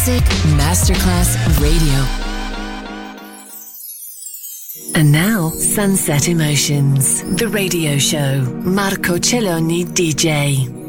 Music Masterclass Radio. And now, Sunset Emotions, the radio show. Marco Celloni DJ.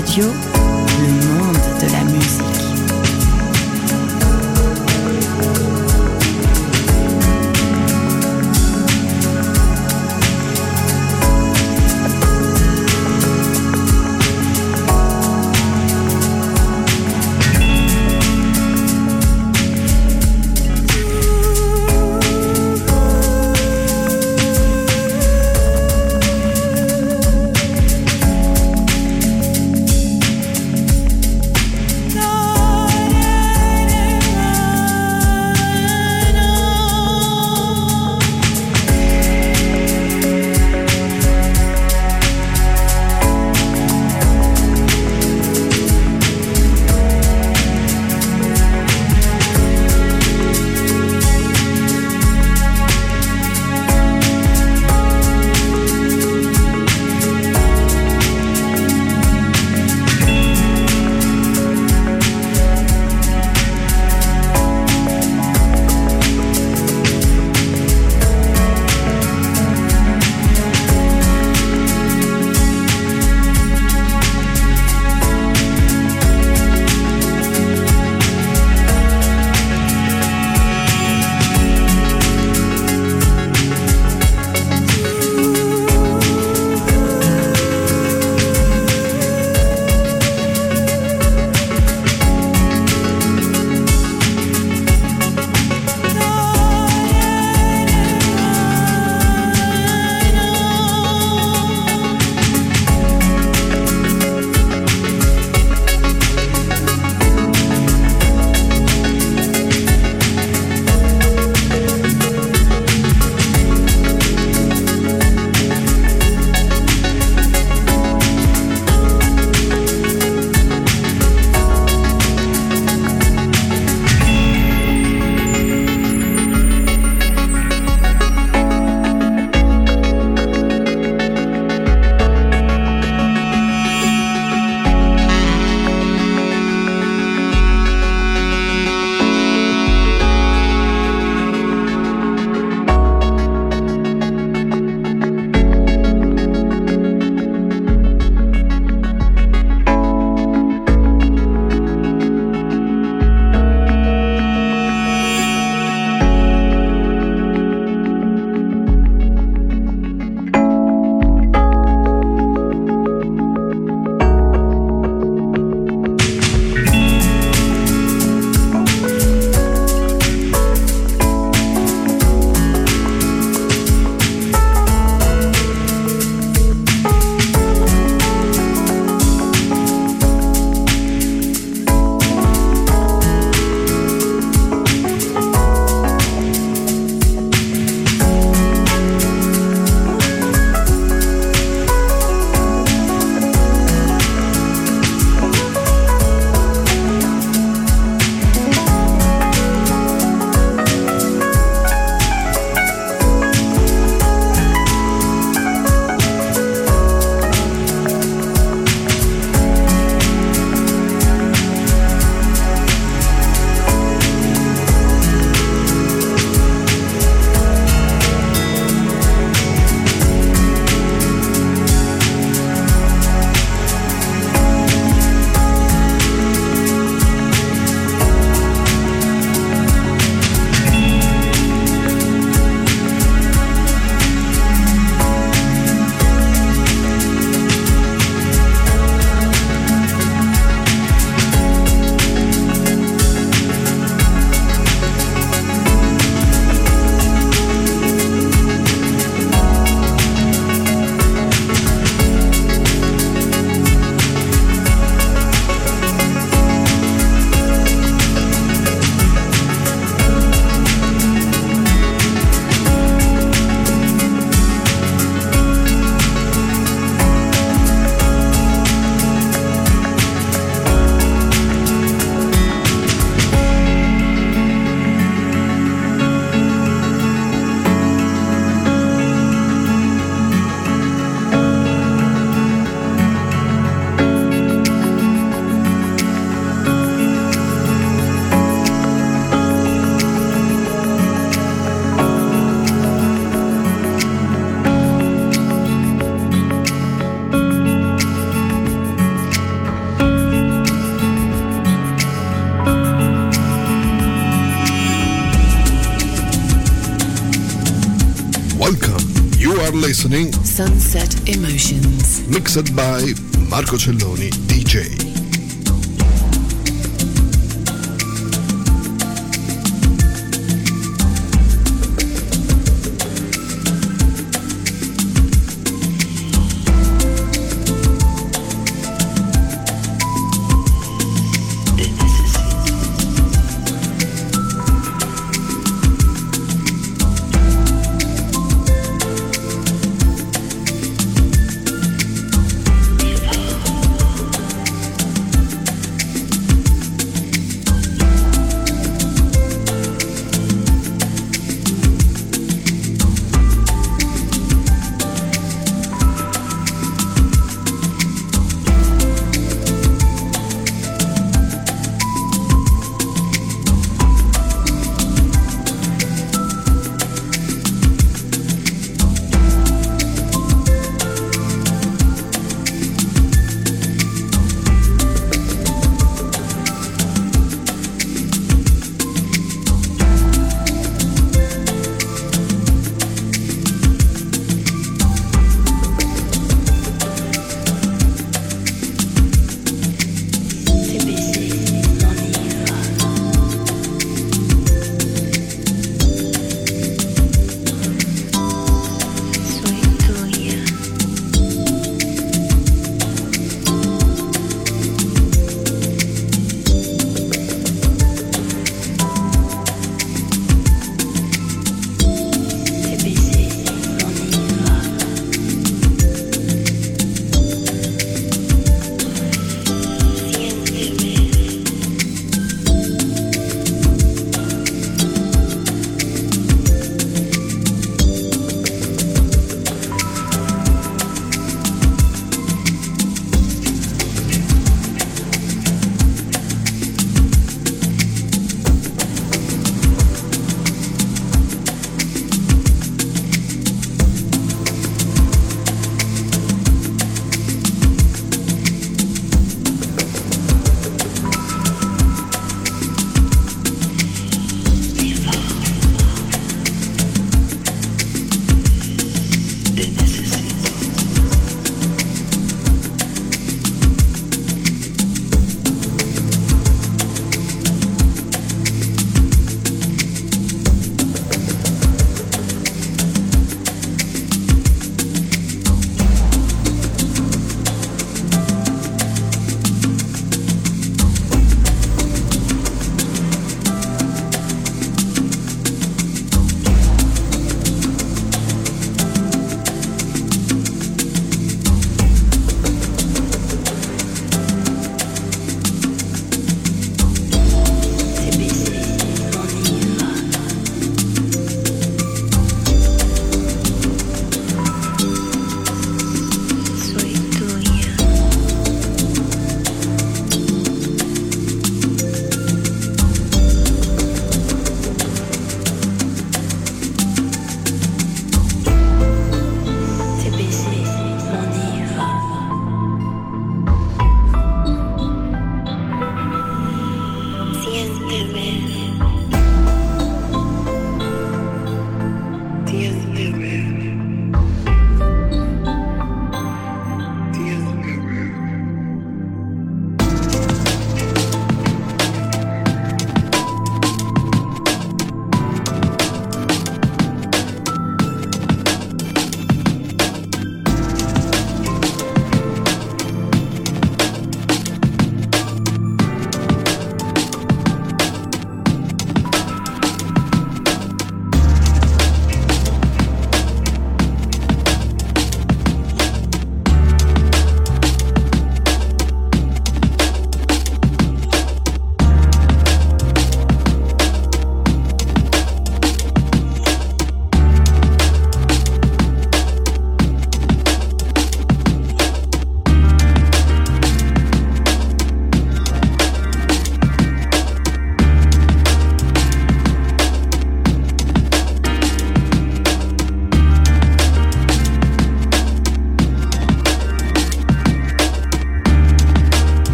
Radio, mixed by Marco Celloni DJ.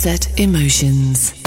Sunset Emotions.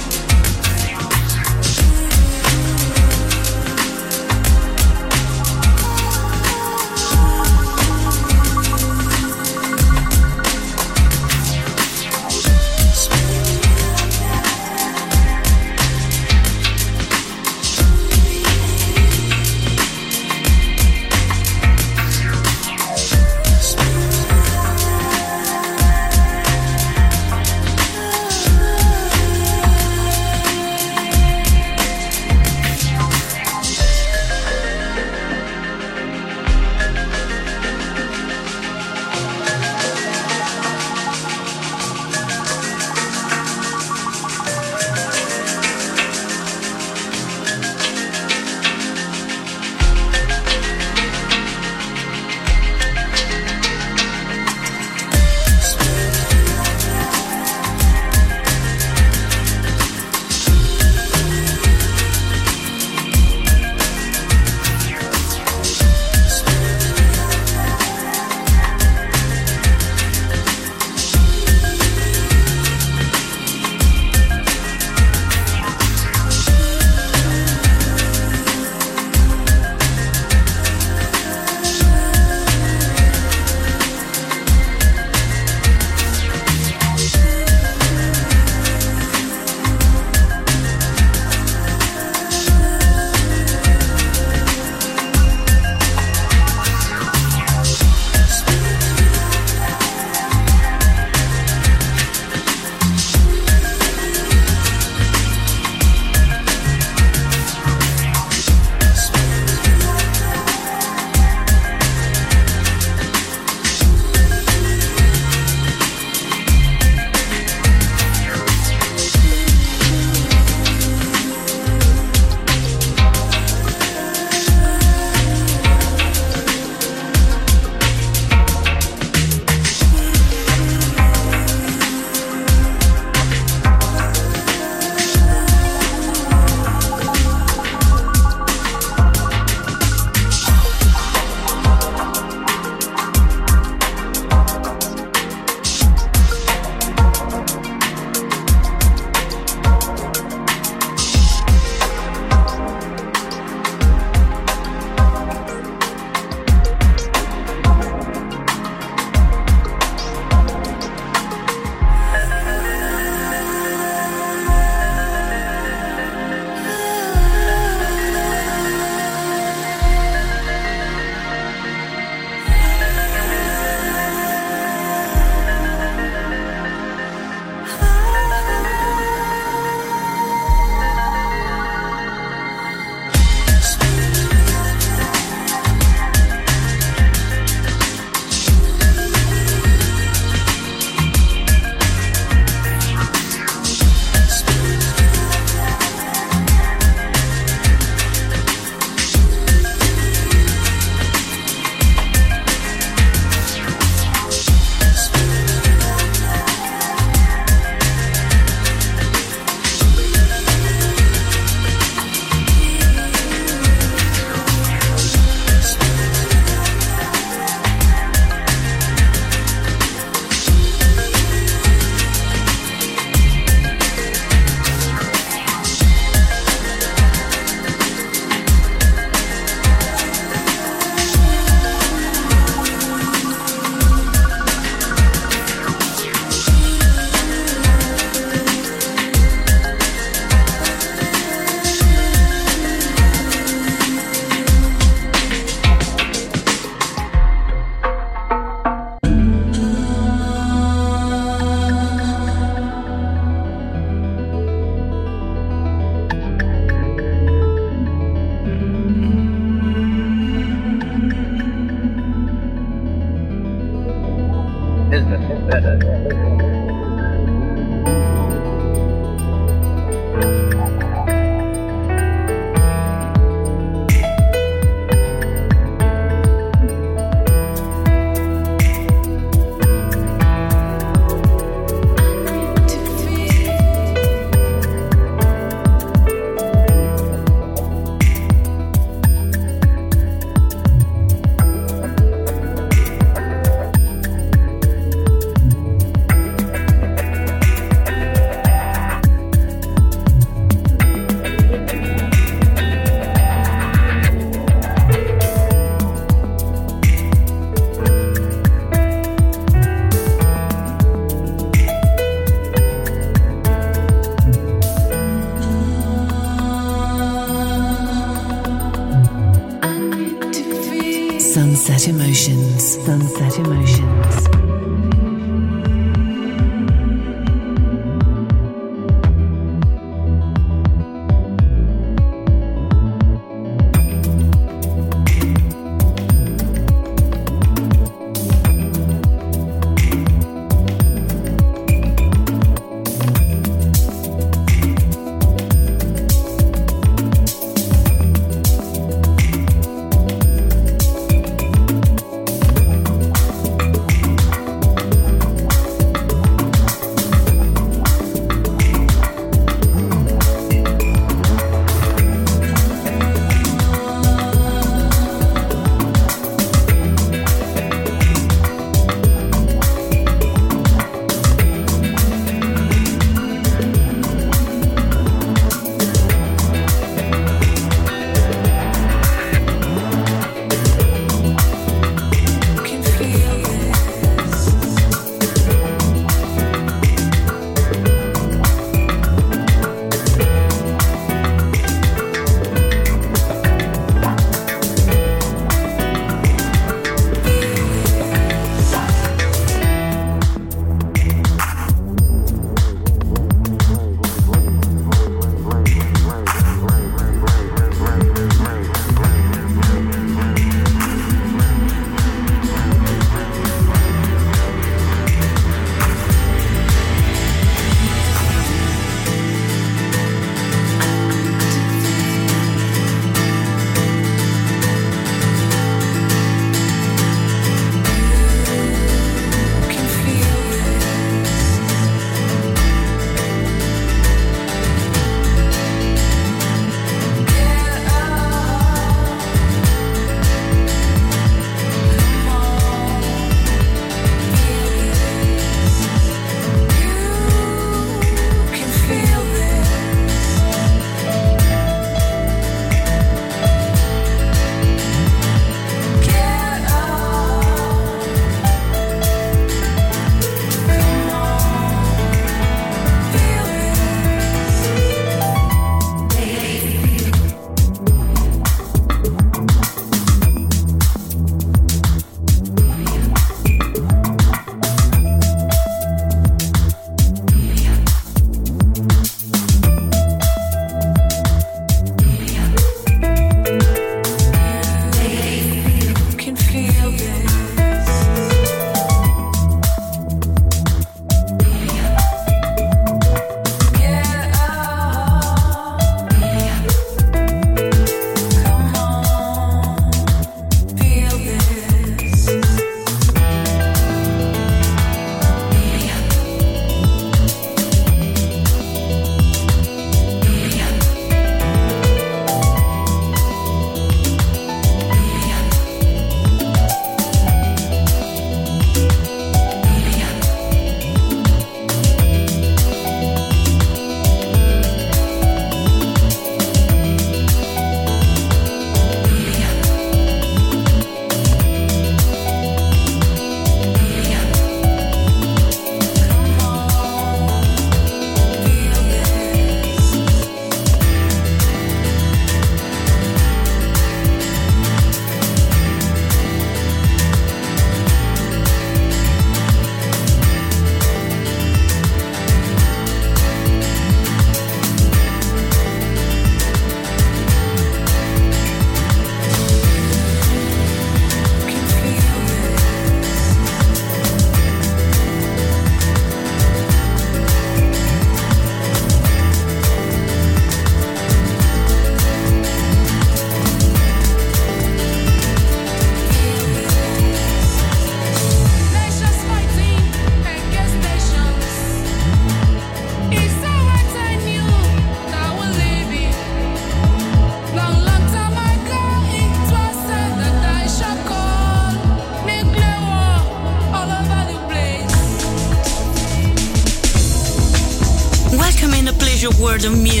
of music.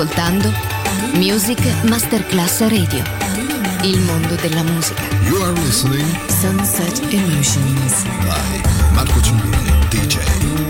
Ascoltando Music Masterclass Radio. Il mondo della musica. You are listening Sunset Emotions. by Marco Celloni, DJ.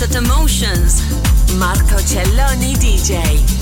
Illicit Emotions. Marco Celloni DJ.